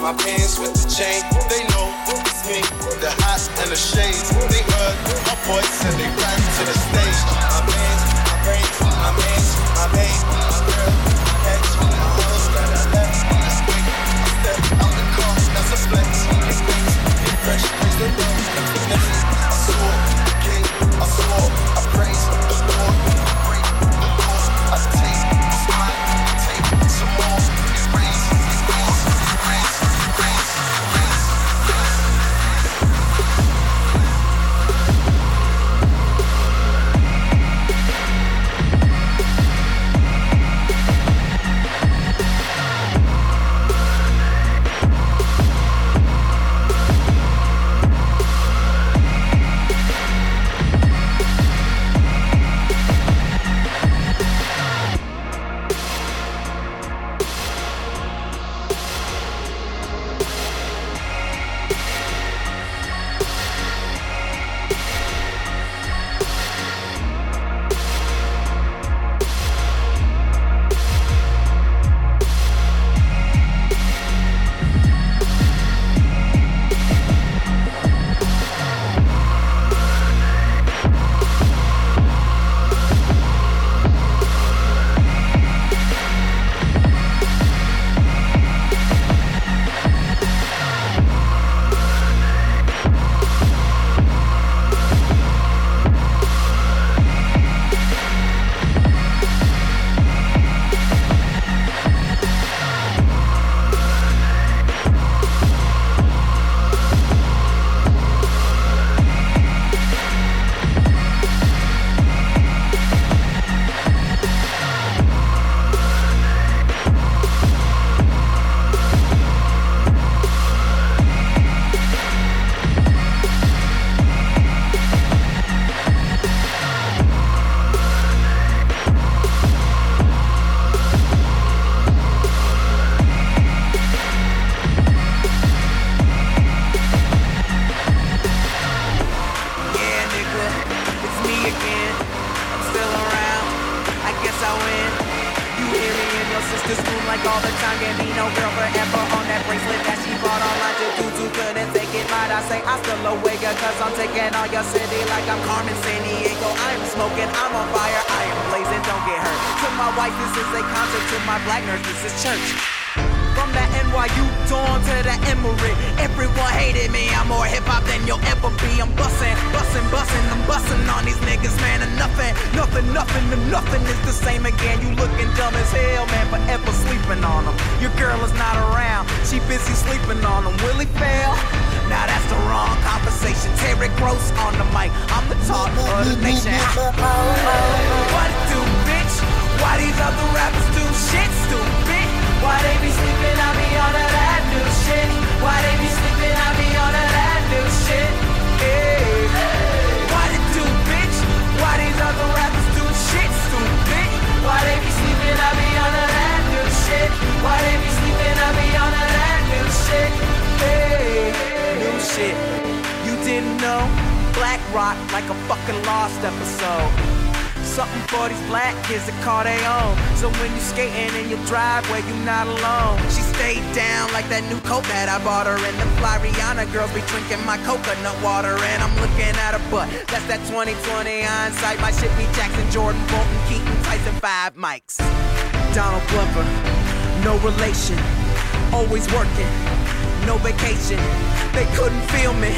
My pants with the chain, they know it's me. The hot and the shades, they heard my voice and they ran to the stage. My man's, my brain, my man's, my main, my girl, my my left, the car, that's flex. Fresh, like a fucking lost episode. Something for these black kids that call they own. So when you skating in your driveway, you not alone. She stayed down like that new coat that I bought her. And the fly Rihanna girls be drinking my coconut water. And I'm looking at her butt. That's that 2020 hindsight. My shit be Jackson, Jordan, Bolton, Keaton, Tyson, five mics. Donald Glover, no relation. Always working, no vacation. They couldn't feel me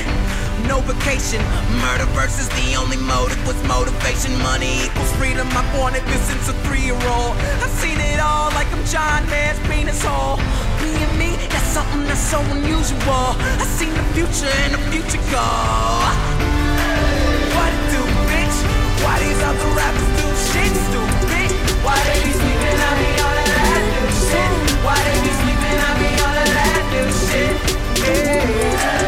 no vacation. Murder versus the only motive was motivation. Money equals freedom. I wanted this since a three year old. I've seen it all like I'm John Man's penis hole. Being me, that's something that's so unusual. I seen the future and the future go. What do, bitch? Why these other rappers do shit stupid? Why they be Yeah.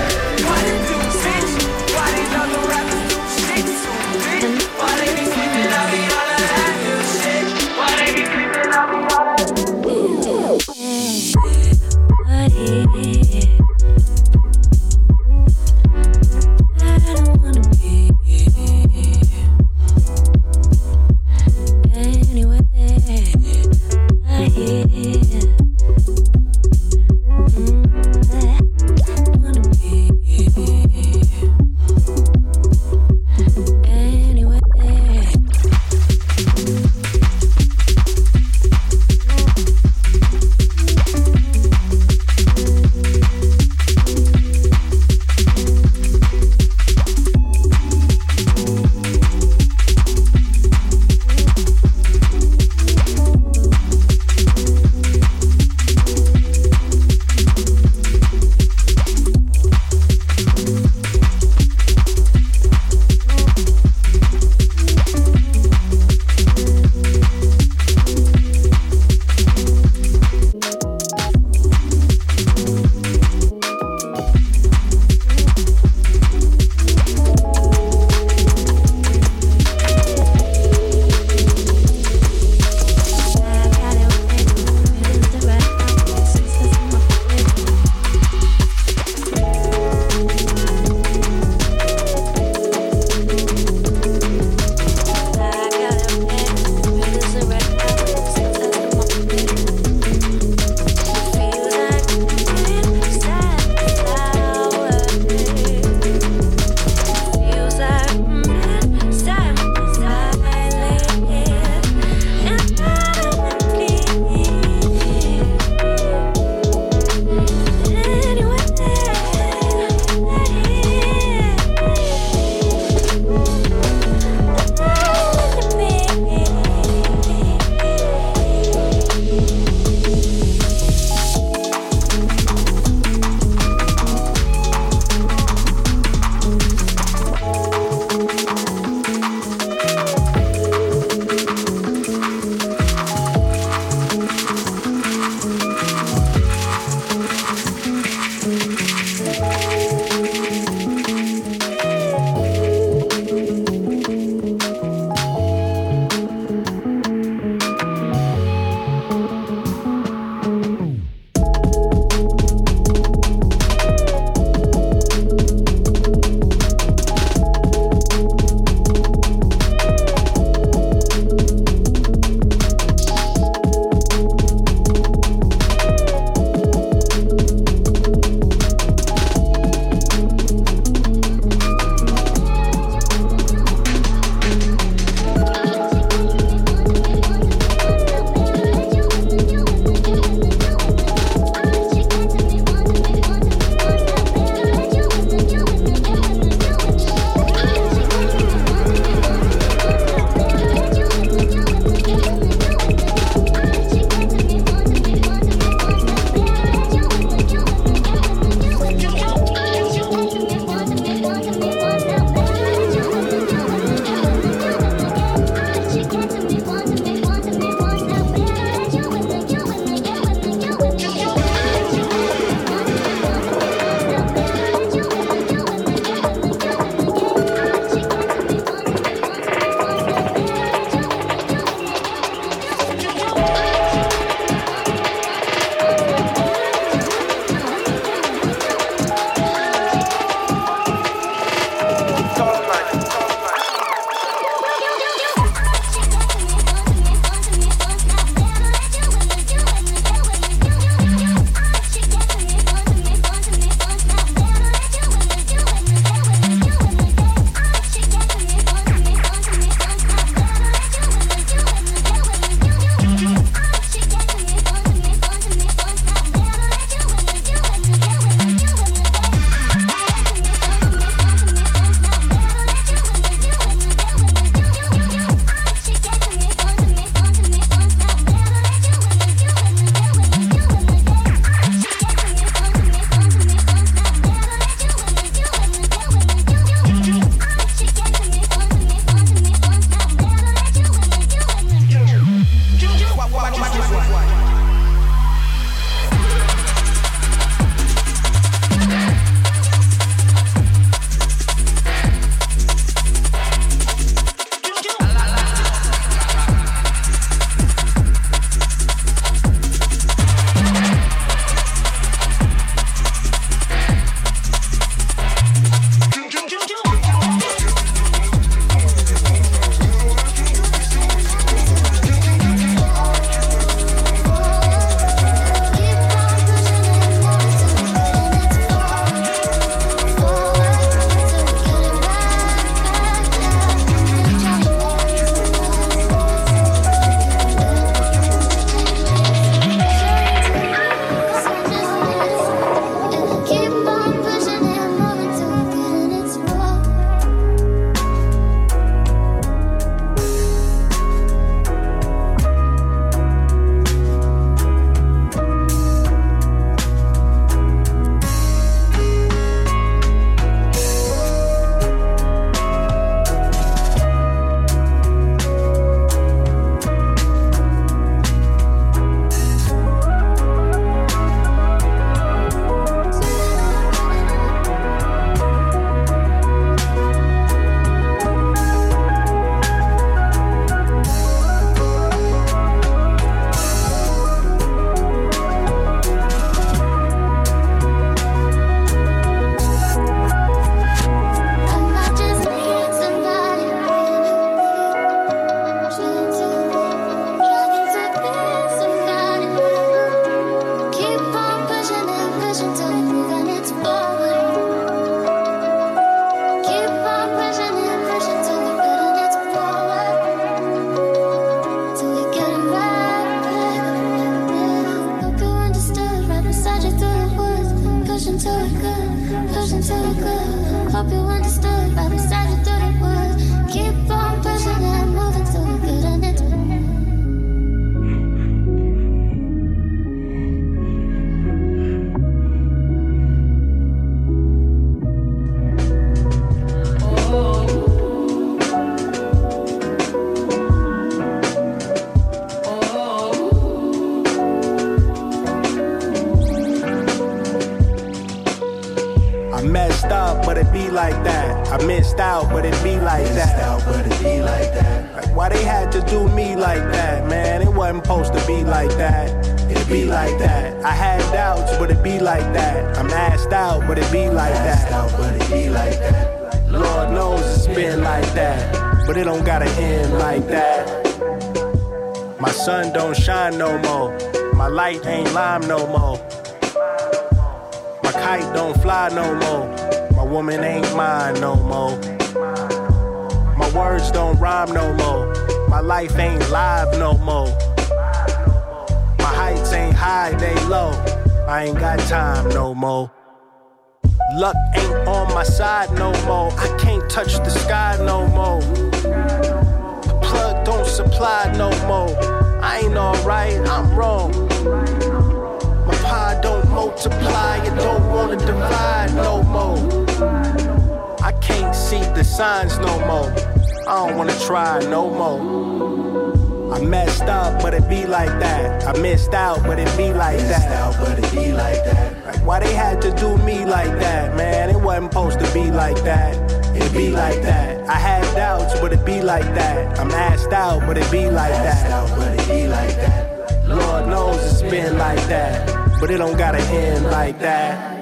Messed up, but it be like that. I missed out, but it be like missed that. Out, but it be like that. Like why they had to do me like that, man? It wasn't supposed to be like that. It be like that. I had doubts, but it be like that. I'm asked out, but it be like that. Out, but it be like that. Lord knows it's been like that, but it don't gotta end like that.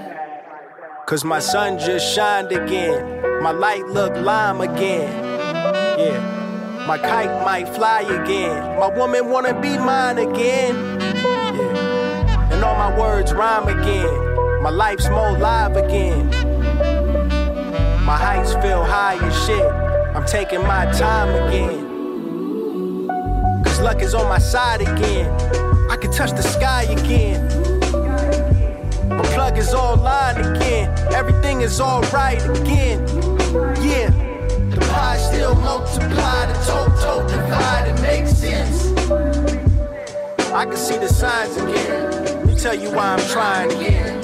Cause my sun just shined again. My light look lime again. Yeah. My kite might fly again. My woman wanna be mine again. Yeah. And all my words rhyme again. My life's more live again. My heights feel high as shit. I'm taking my time again. Cause luck is on my side again. I can touch the sky again. My plug is online again. Everything is alright again. Yeah. Still multiply, the total divide, it makes sense. I can see the signs again. Let me tell you why I'm trying again.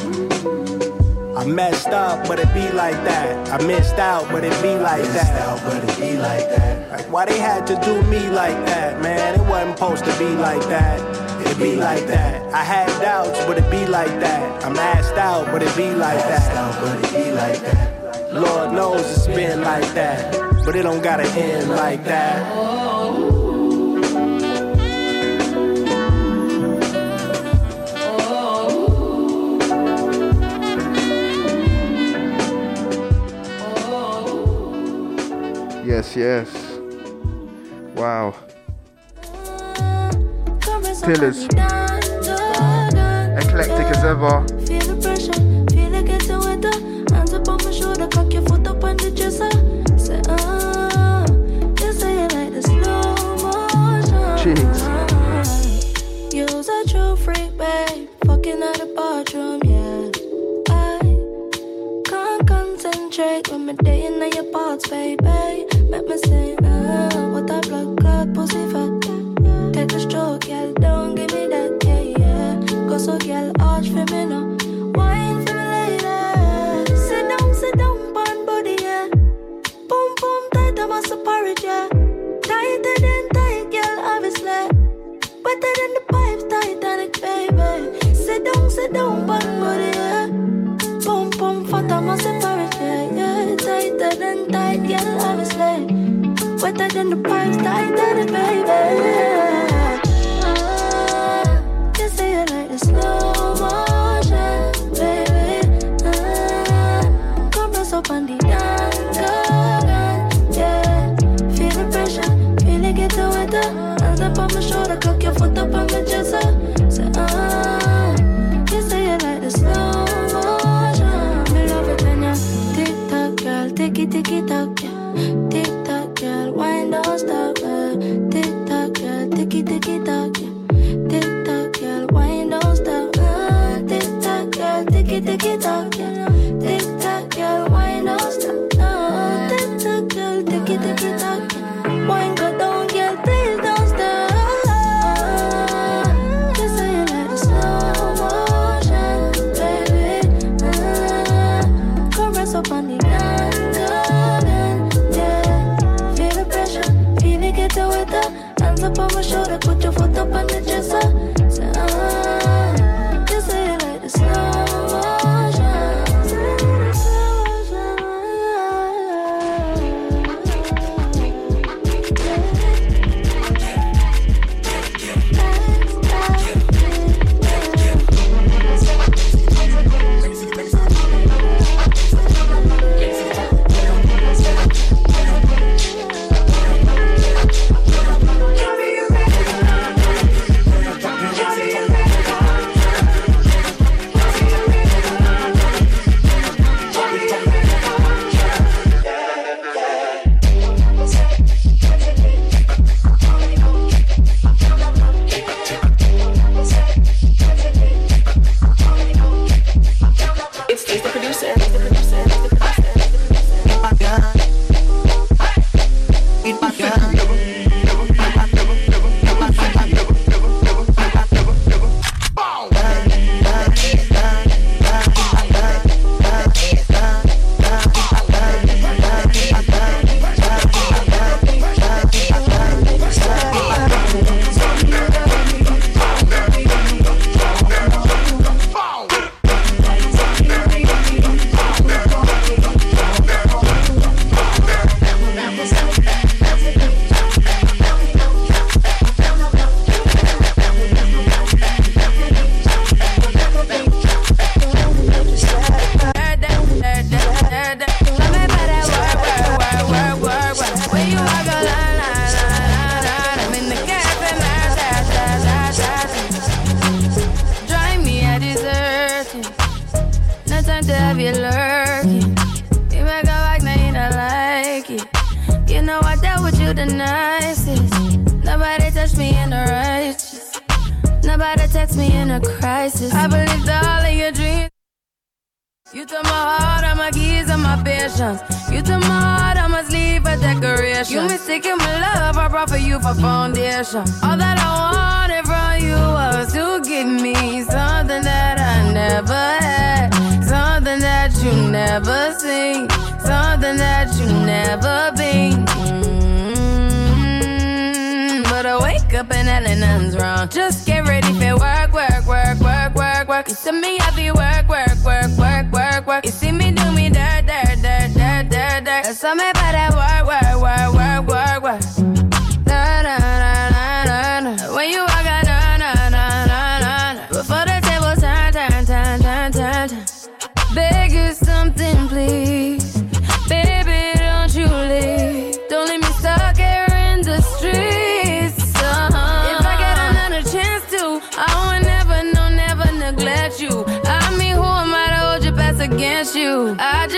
I messed up, but it be like that. I missed out, but it be like that. out, but it be like that. Like why they had to do me like that, man? It wasn't supposed to be like that. It be like that. I had doubts, but it be like that. I'm asked out, but it be like Asked that. out, but it be like that. Lord knows it's been like that, but it don't gotta end like that. Yes, yes. Wow. Pillars. Eclectic as ever. Uh, You's a true freak, babe. Fucking out the bathroom, yeah. I can't concentrate when my day in your parts, baby. Make me say, what that blood clot pussy fat. Take the stroke, girl, don't give me that, yeah, yeah. Go so, girl, arch for me now. Wetter than the pipes, Titanic, baby. Beg you something, please. Baby, don't you leave. Don't leave me stuck here in the streets. Uh-huh. If I get another chance to, I would never, no, never neglect you. I mean, who am I to hold your best against you? I just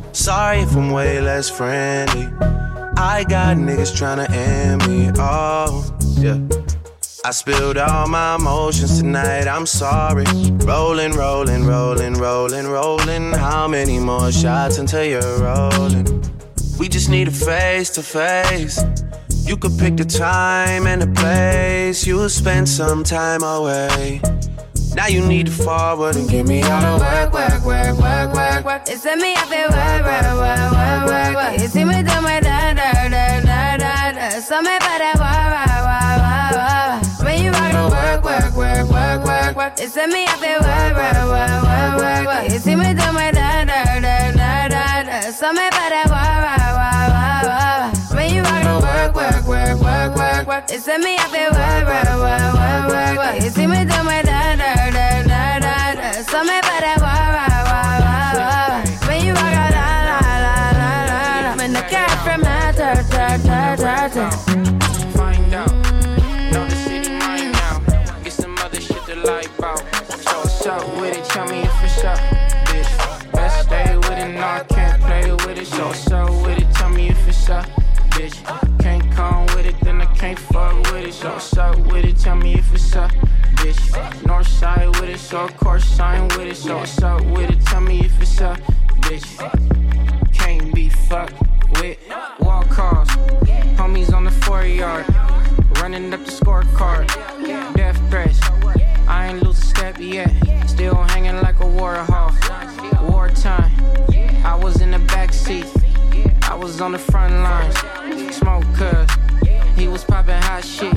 sorry if I'm way less friendly. I got niggas tryna end me. Oh, yeah. I spilled all my emotions tonight, I'm sorry. Rolling, rolling, rolling, rolling, rolling. How many more shots until you're rolling? We just need a face to face. You could pick the time and the place. You'll spend some time away. Now you need to forward and give me all the work, work, work, work, work, work. It's me, I feel work, work, work, work, work, work. You see me do my da, da, da, da, da, da. So me that work, work, work, work, work. When you rock the work, work, work, work, work, work. It's me, I feel work, work, work, work, work, work. You see me do my da, da, da, da, da, da. So me work, work, work, work, work, work, work, work, work. A me, I feel work, work, work, work, work, work. You see me do my da, da, da, da, da, da. So me work. When you rock out, la, la, la, la, la, la. When the cat from my ta, ta, ta, ta, ta. Find out. Know the city now. Get some other shit to. So with it? Tell me if it's up, bitch. Best with it, I can't play with it. So with it? Tell me if it's up, Can't come with it, then I can't fuck with it. So up with it? Tell me if it's up, bitch. North side with it, so of course I'm with it. So up with it? Tell me if it's up, bitch. Can't be fucked with. Wall calls, homies on the four yard, running up the scorecard. Death threats, I ain't lose a step yet. Still hanging like a war hawk. Wartime, I was in the back seat. I was on the front lines. Smoke cuz, he was popping hot shit.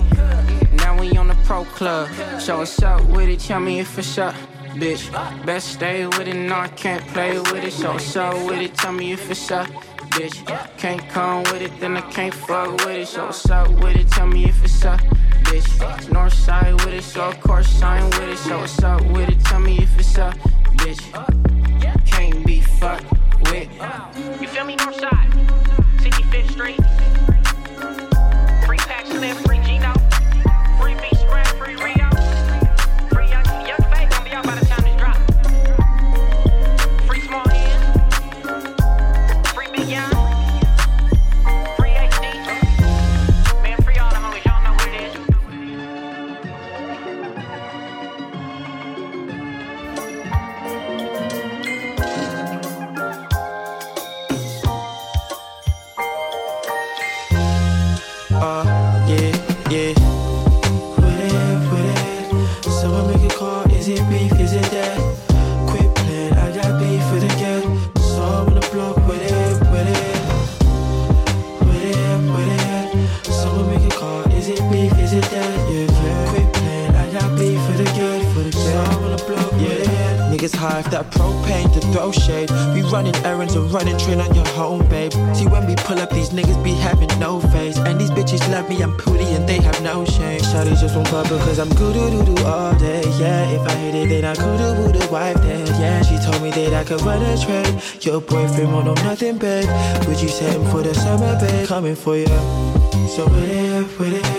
Now we on the pro club. So what's up with it? Tell me if it's up. Bitch, best stay with it, no, I can't play with it. So what's up with it? Tell me if it's up. Bitch, can't come with it, then I can't fuck with it. So what's up with it? Tell me if it's up. Bitch, north side with it, so of course I'm with it. So what's up with it? Tell me if it's up. Bitch, can't be fucked with. You feel me, north side? by the. Your boyfriend won't know nothing, bad. Would you send him for the summer, babe? Coming for you. So with it, with it.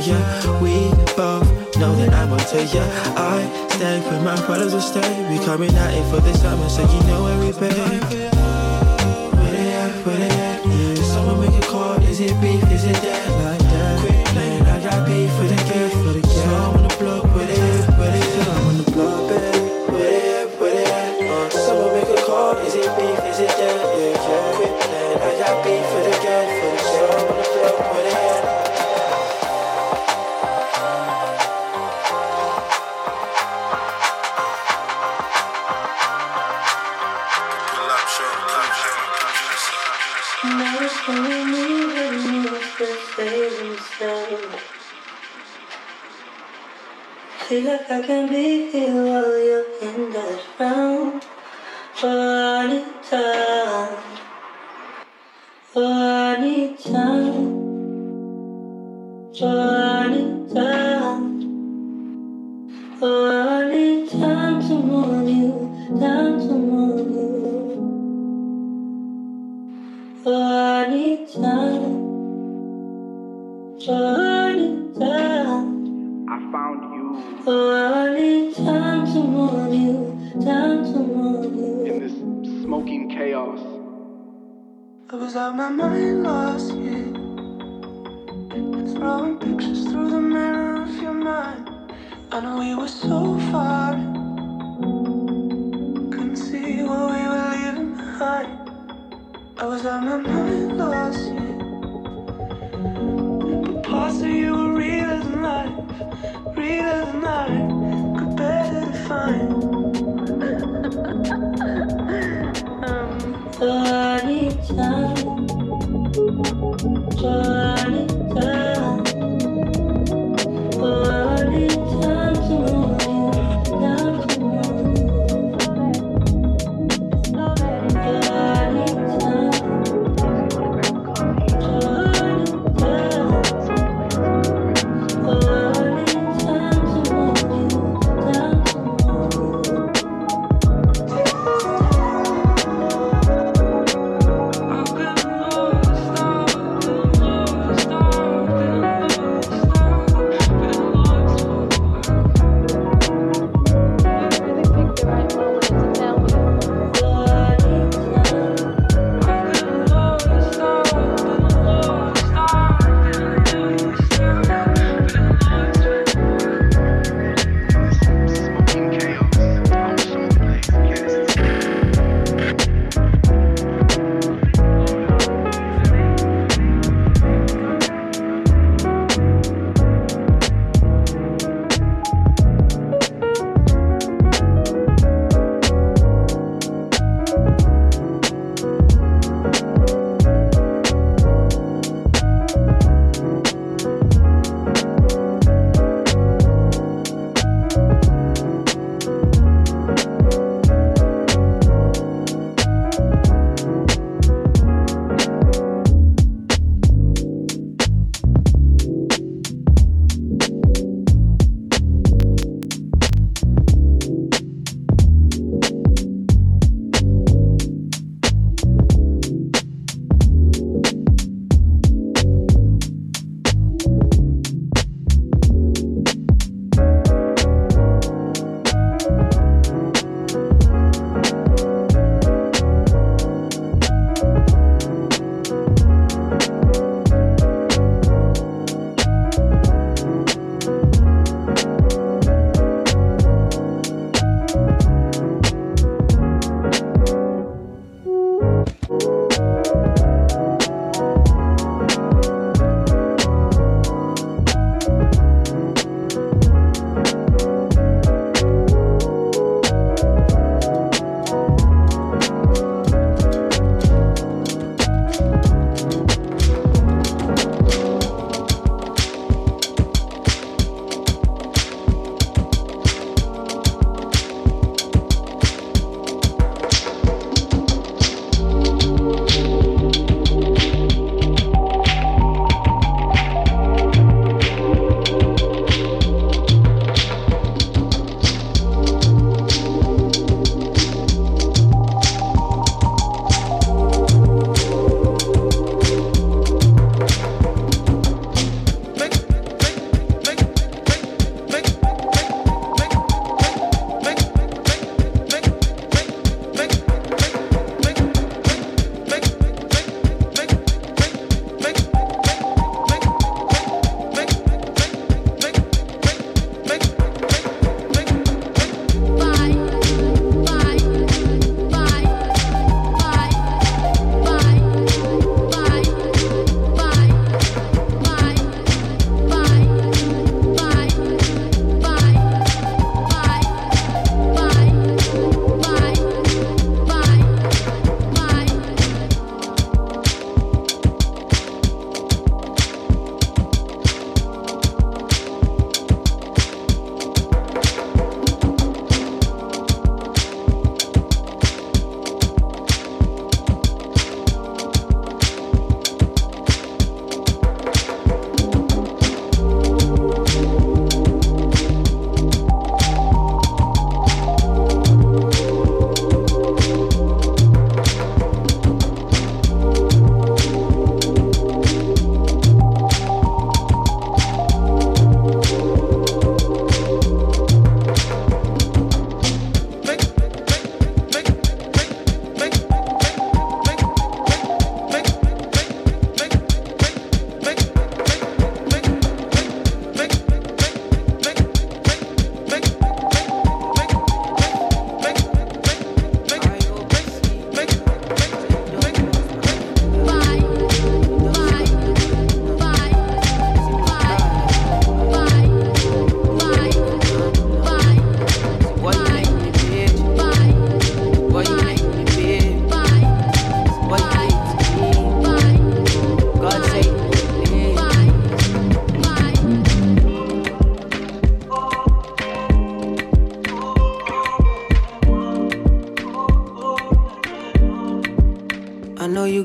ya. We both know that I'm onto ya. I stand with my brothers to stay. We coming out in for the summer, so you know where we been. Where they at? Where they at? Yeah. Someone make a call. Is it beef? I can be here while you're in that round Funny time. Funny time. Funny time. Funny time to mourn you. Time to mourn you. Funny time. Funny time. I need time to mourn you, time to mourn you. In this smoking chaos. I was out my mind last year. Throwing pictures through the mirror of your mind. I know we were so far. Couldn't see what we were leaving behind. I was out my mind last year. But parts of you were real as life. Johnny, Johnny,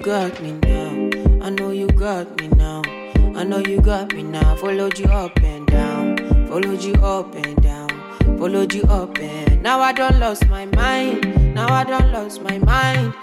got me now. I know you got me now. I know you got me now. Followed you up and down. Followed you up and down. Followed you up and now I don't lost my mind. Now I don't lost my mind.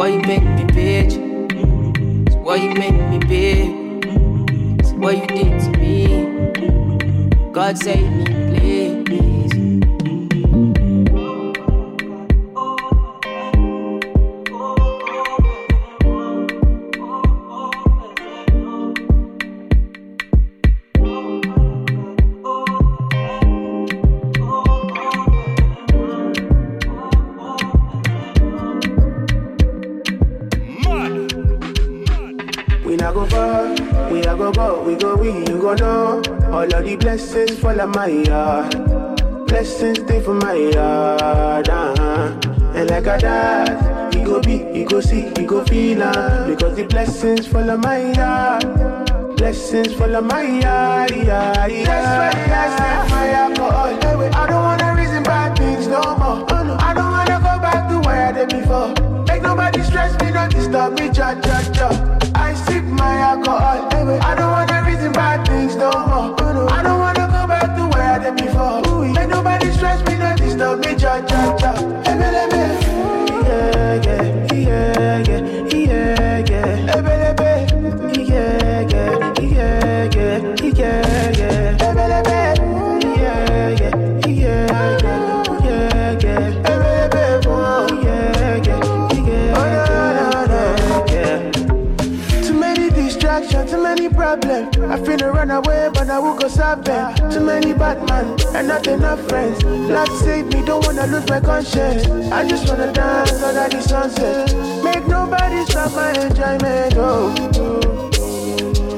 Why you make me bitch. Why you make me. See what you did to me. God save me, blessings fall on my yard. Blessings stay for my yard, uh-huh. And like a dad, he go be, he go see, he go feel uh, Because the blessings fall on my yard. Blessings fall on my yard, yeah, yeah. That's why I said my alcohol. I don't wanna reason bad things no more. I don't wanna go back to where I did before. Make nobody stress me, not disturb me, cha cha cha. I sip my alcohol. I don't wanna reason bad things no more. I don't did before. Nobody stress me, not disturb me, cha cha cha. Yeah, yeah, yeah, yeah, yeah, yeah. Them. Too many bad men and not enough friends. Lord save me, don't wanna lose my conscience. I just wanna dance under the sunset. Make nobody stop my enjoyment. Oh.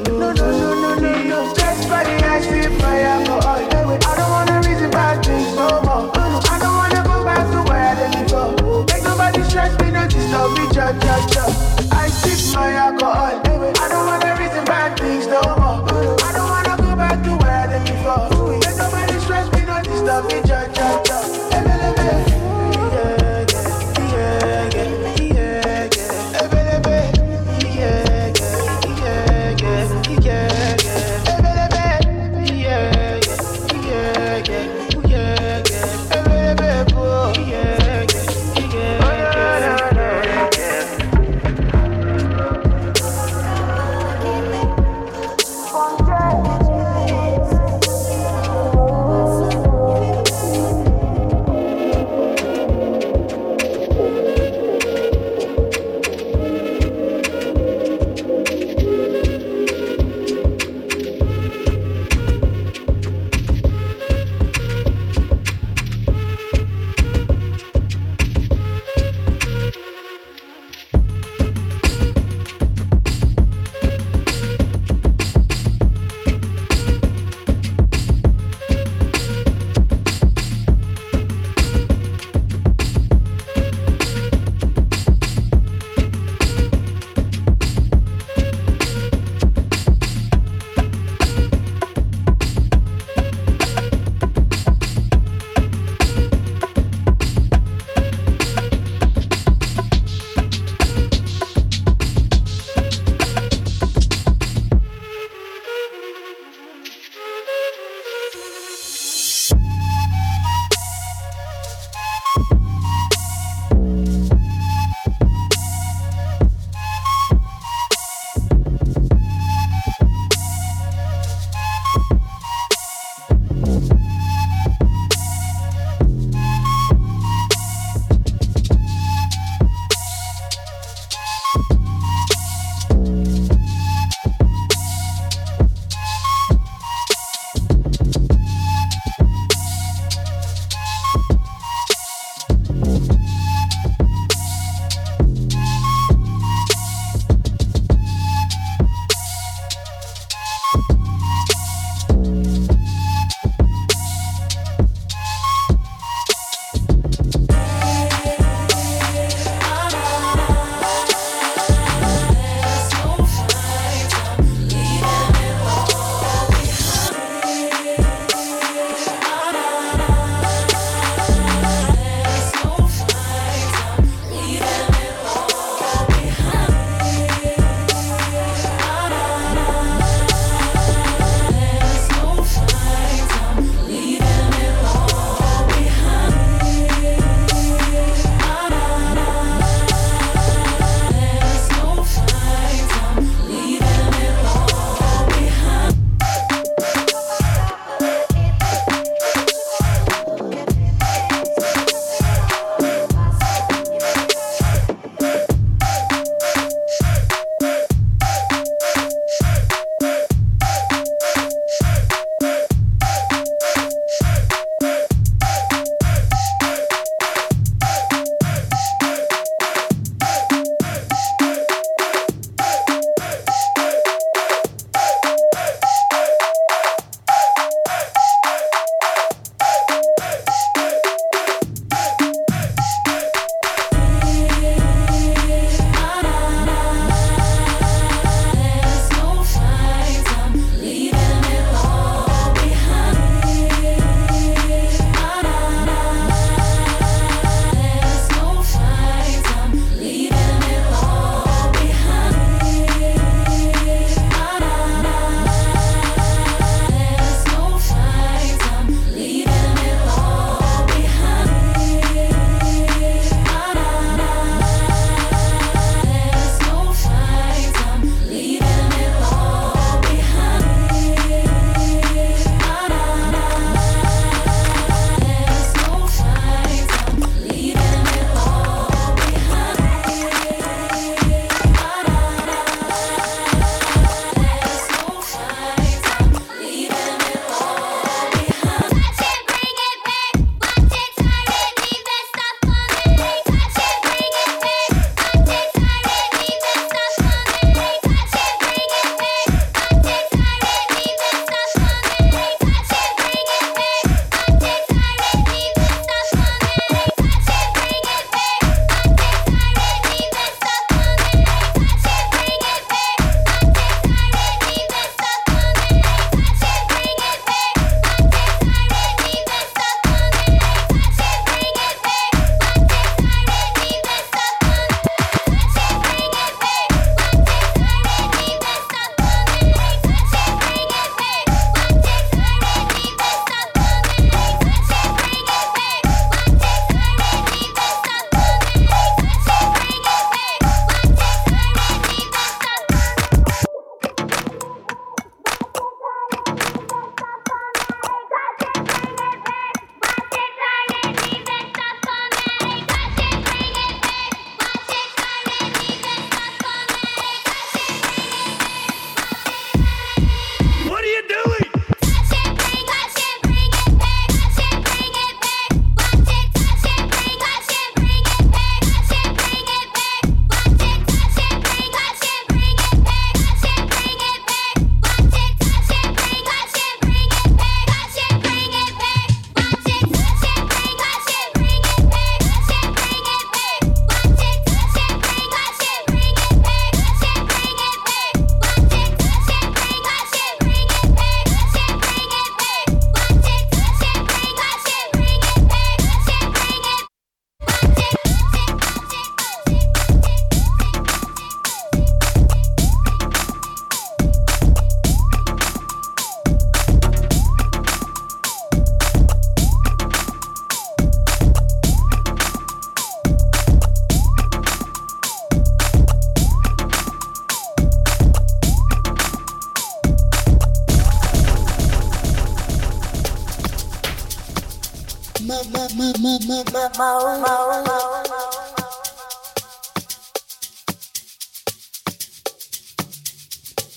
No, no, no, no, no, no. That's why I sip my alcohol. I don't wanna reason bad things no more. I don't wanna go back to where I did. Make nobody stress me, not disturb me, cha cha cha. I sip my alcohol. I don't wanna reason bad things no more.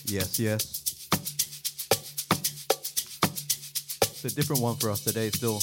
Yes, yes. It's a different one for us today, still.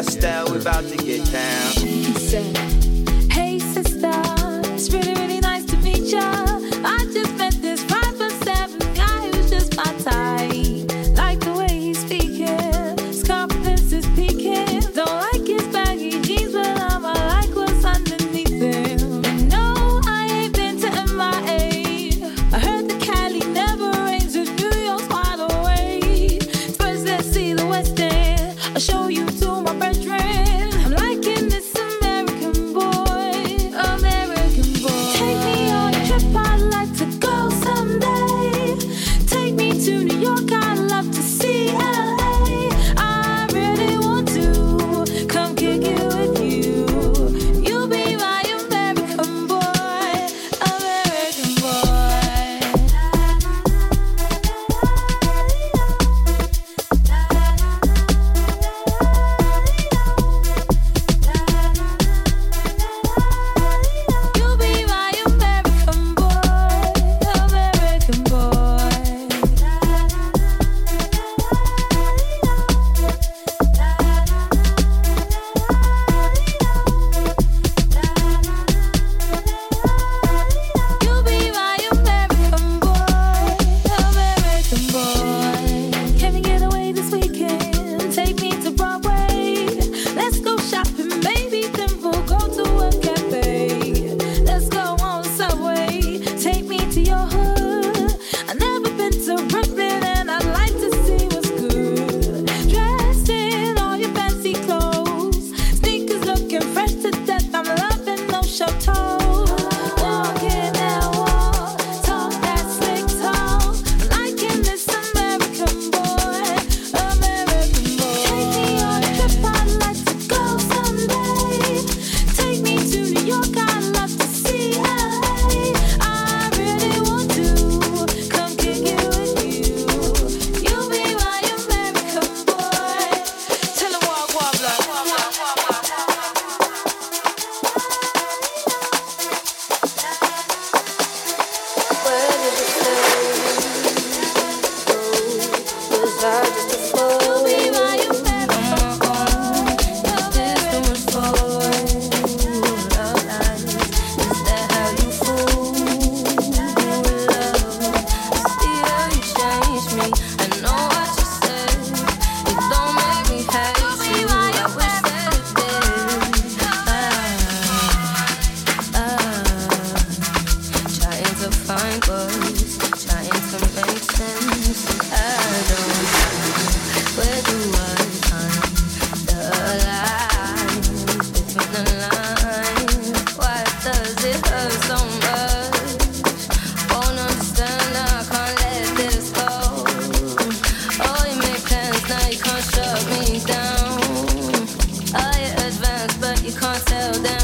Estelle, we about to get down. He said, Hey, sister.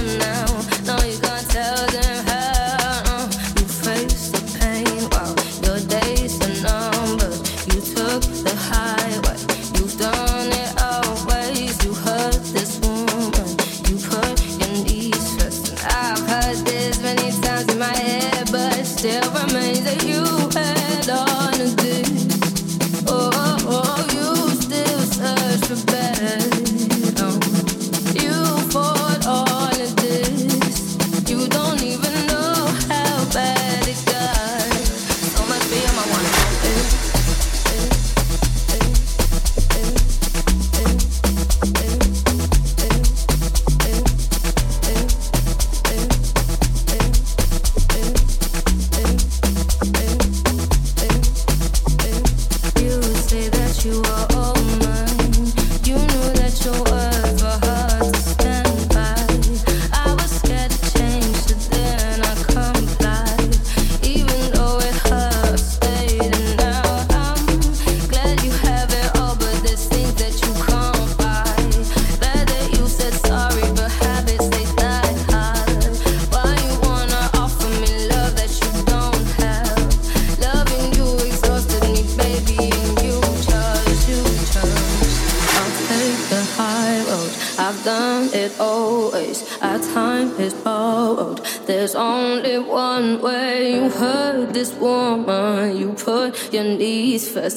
tonight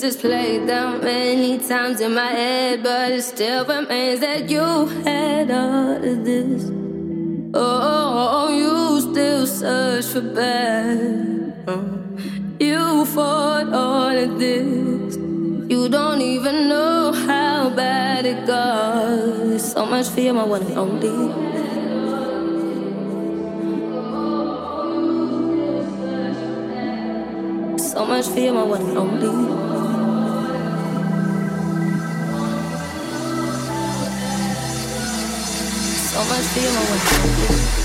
It's played out many times in my head, but it still remains that you had all of this. Oh, you still search for better. You fought all of this. You don't even know how bad it got. So much fear, my one and only. So much fear, my one and only. Feel what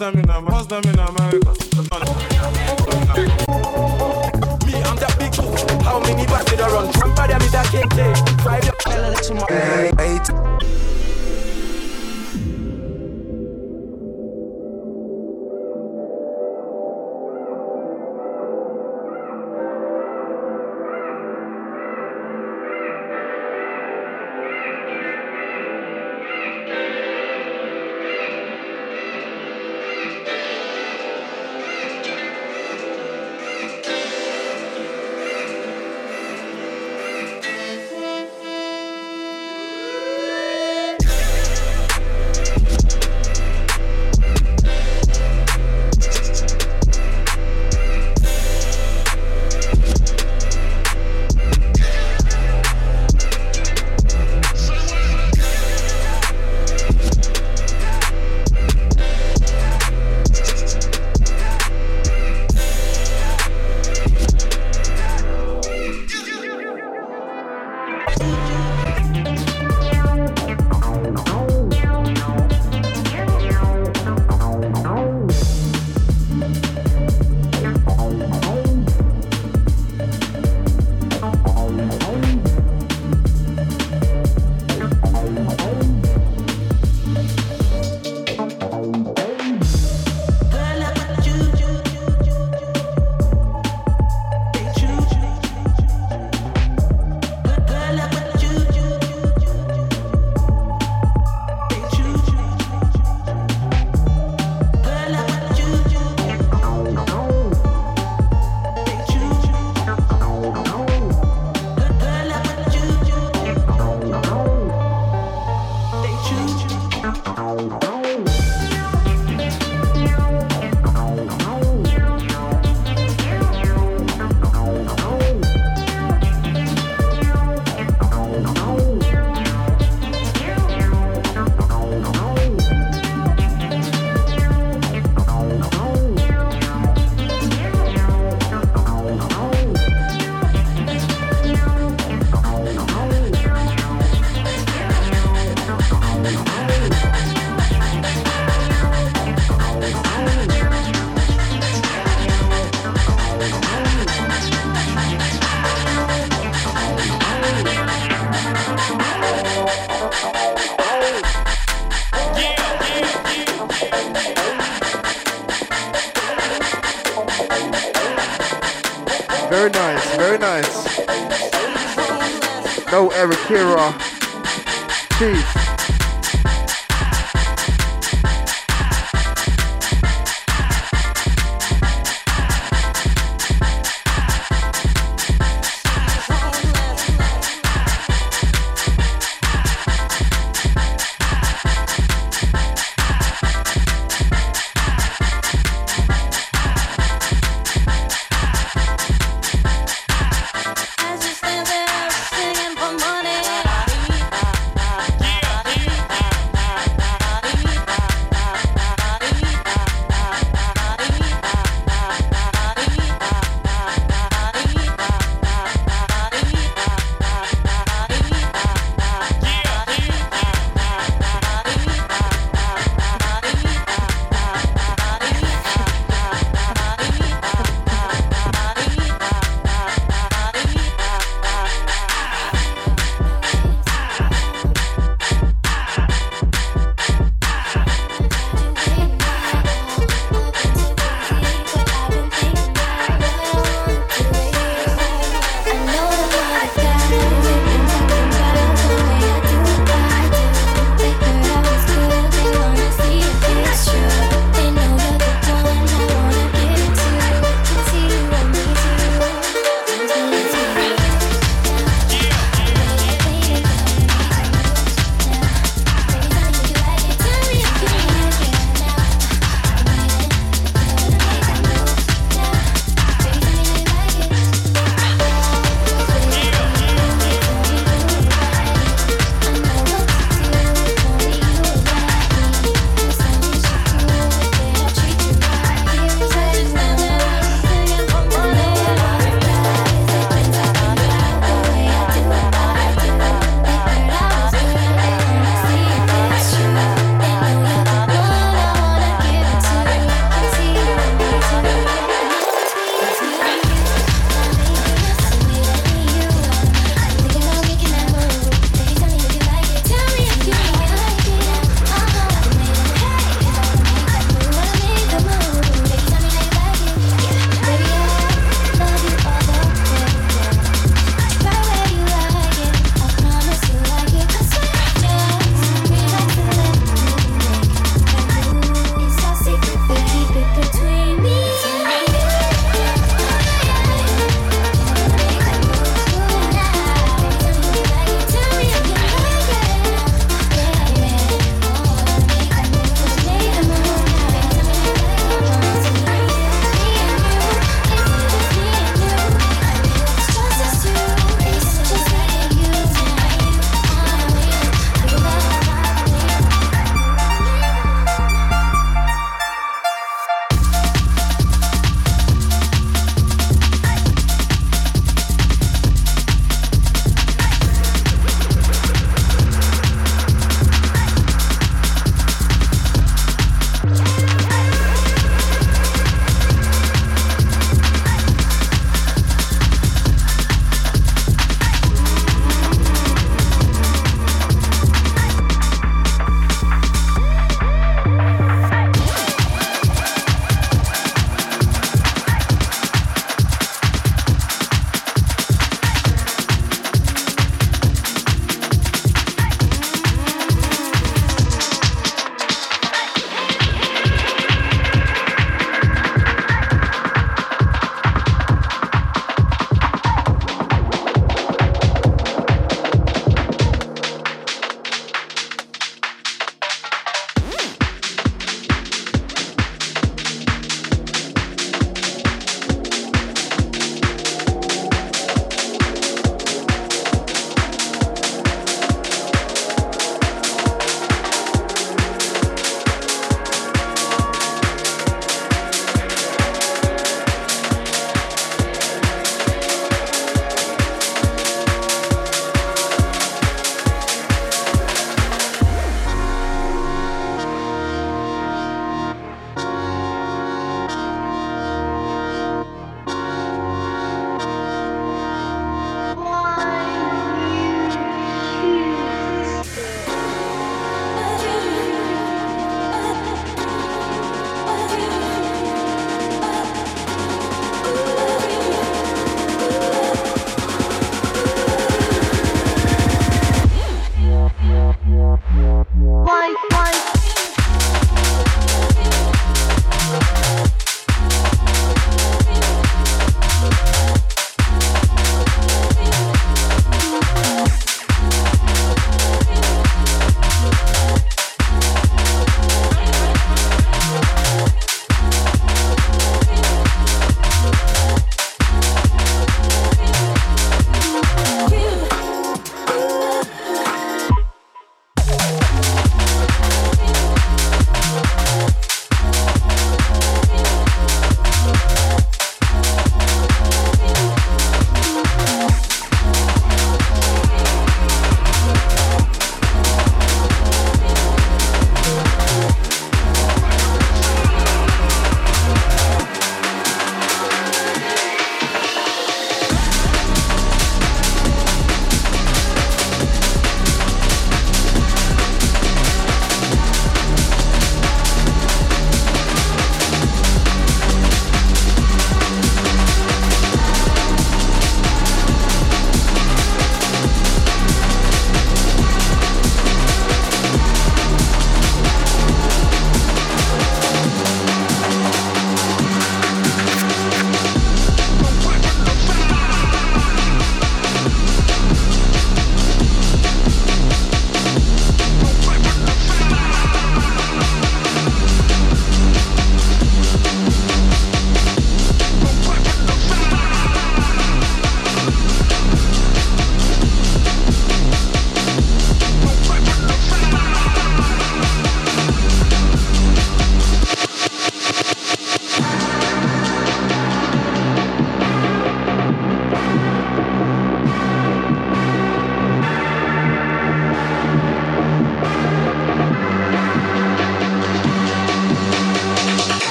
them in America. Most them in Me that big boy. How many back did I run? Trump i can't a KT. Five. Tell her tomorrow.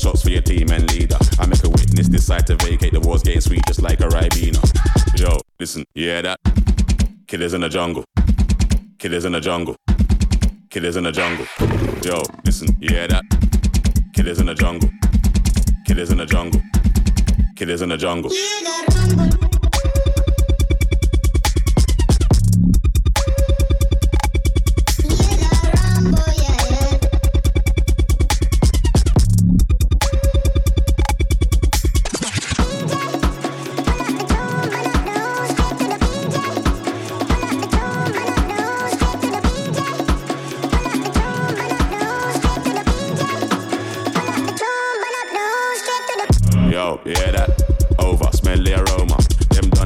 Shots for your team and leader. I make a witness decide to vacate. The war's getting sweet just like a Ribena. Yo, listen, yeah, that? Killers in the jungle. Killers in the jungle. Killers in the jungle. Yo, listen, yeah, that? Killers in the jungle. Killers in the jungle. Killers in the jungle.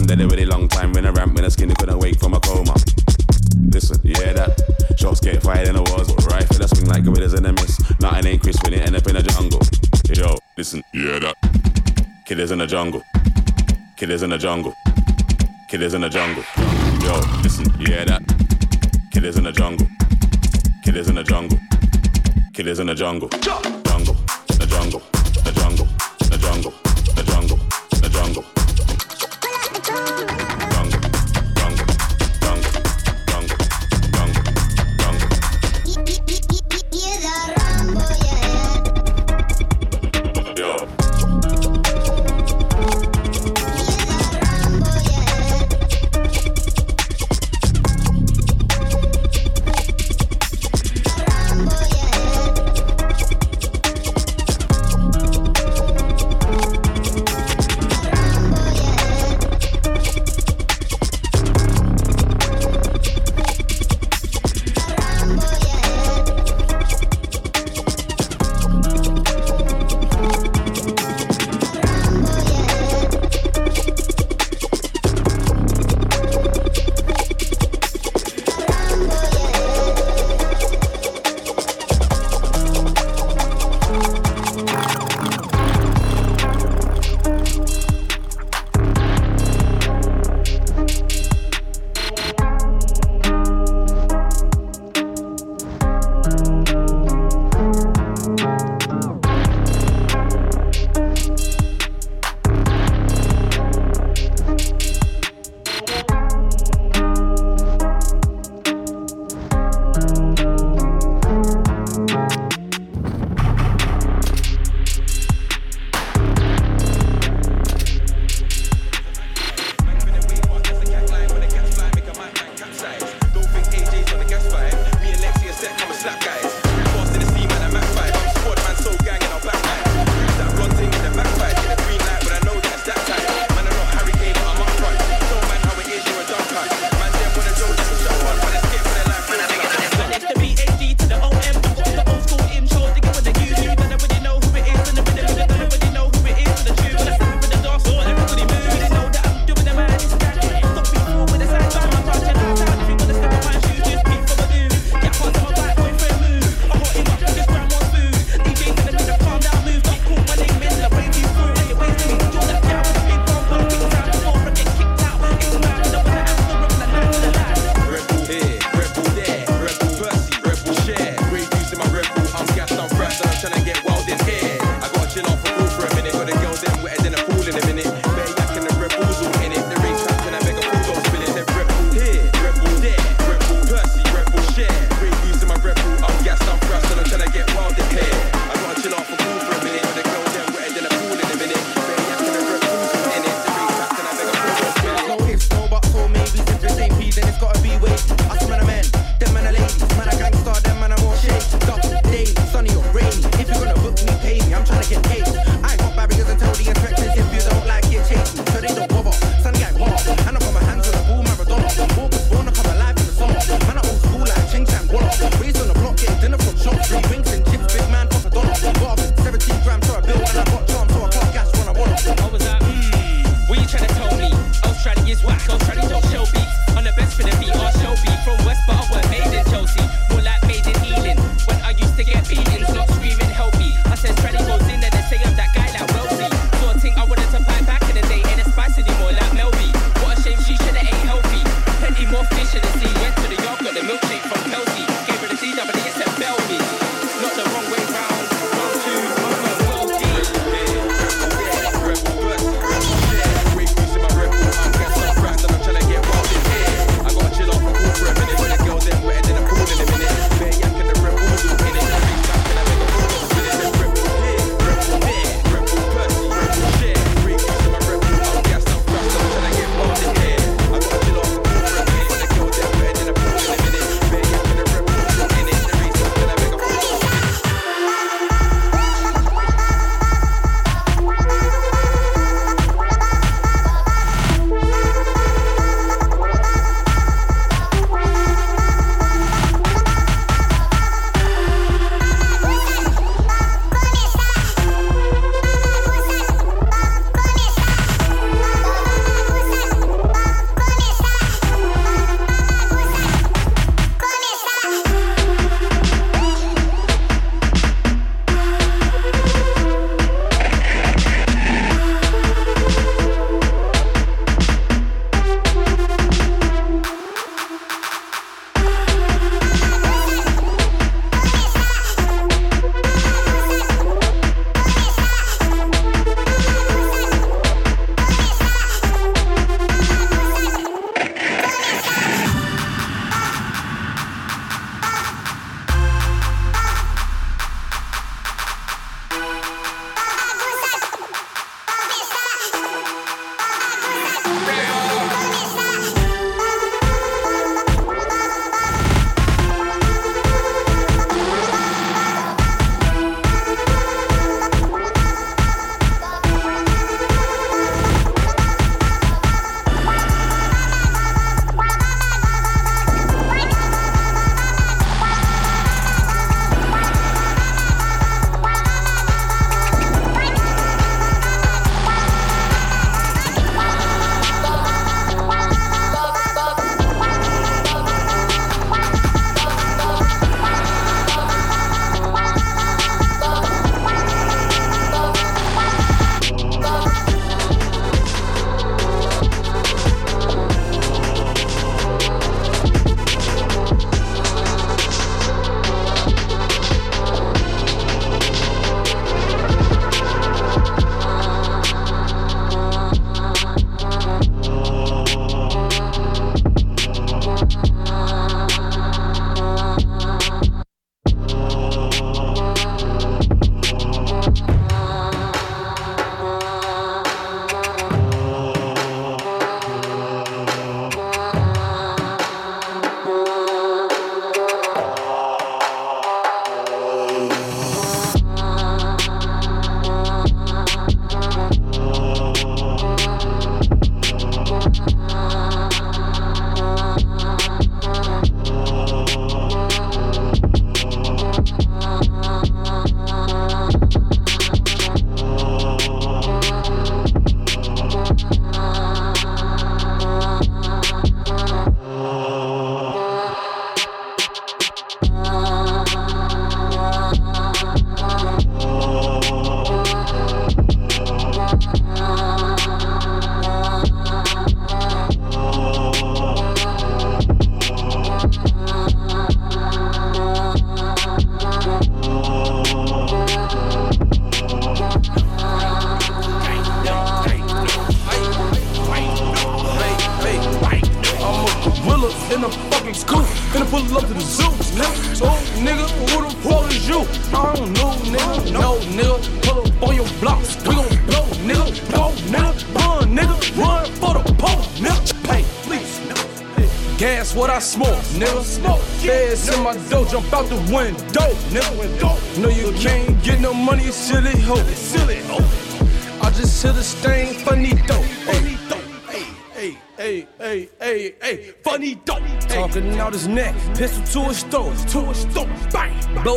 Done dead already long time when I ramp when I skinny couldn't wake from a coma. Listen, you hear that? Shots get fired in the walls, but rifle a swing like gorillas in a mist. Nothing ain't crisp when it end up in the jungle. Yo, listen, you hear that? Killers in the jungle. Killers in the jungle. Killers in the jungle. Yo, listen, you hear that? Killers in the jungle. Killers in the jungle. Killers in the jungle. Jungle. The jungle. The jungle. The jungle.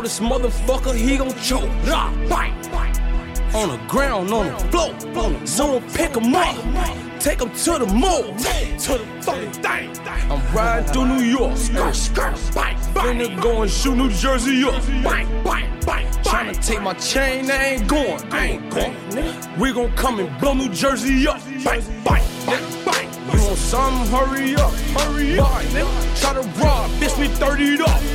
This motherfucker, he gon' choke. Rah, bang, On the ground, on the floor, zone, pick him up. Take him to the mall, to the fucking thing. I'm riding through New York, skirt, skirt, bang, bang. Finna go and shoot New Jersey up, bang, bang, bang. Tryna take my chain, I ain't going, I ain't going. We gon' come and blow New Jersey up, bang, bang, nigga, bang. You want some? Hurry up, hurry up. Try to rob, bitch, we 30'd up, 30'd up.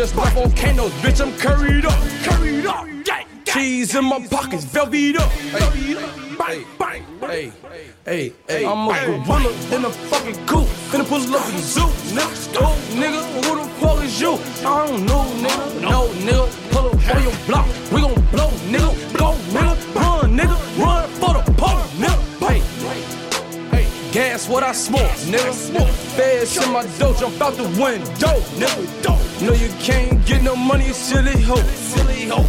Just like volcanoes, bitch, I'm curried up, curried up. Keys in my pockets, velvet up. Hey, bang, bang, hey, hey, hey. I'm a gorilla in a fucking coop. Finna pull up in the zoo, nigga. Oh, nigga, who the fuck is you? I don't know, nigga. No, nigga. Pull up on your block. We gon' blow, nigga. Go, nigga. Run, nigga. Run for the Gas what I smoke, nigga. Smoke. Feds in my dough, jump out the window, nigga. No, you can't get no money, silly hoe. Silly hoe.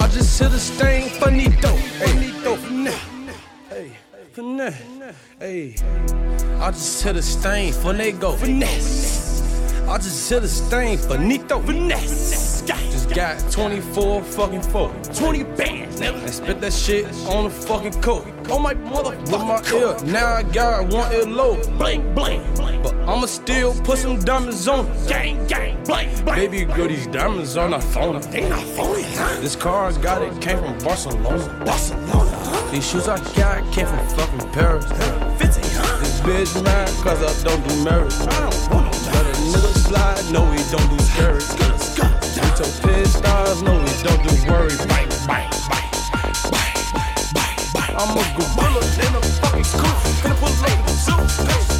I just hit a stain, funny dope. Hey, finesse. Hey, finesse. Hey, I just hit a stain, finago. Finesse. I just hit a stain, finito. Finesse. Just got 24 fucking 4. 20 bands, nigga. And spit that shit on the fucking coat. On my motherfucker. my ear. Now I got one ear low. Bling, bling. But I'ma still put some diamonds on. it. Gang, gang, bling, bling. Baby girl, these diamonds are not phony. They not phony, huh? This car I got it came from Barcelona. Barcelona. These shoes I got came from fucking Paris. 50, huh? This bitch mad cause I don't do marriage. I don't slide, no, he don't do scary. We told pit stars, no, we don't do worry. Bang, bang, bang. I'm a gorilla in a fucking coop. Finna pull up in zoo.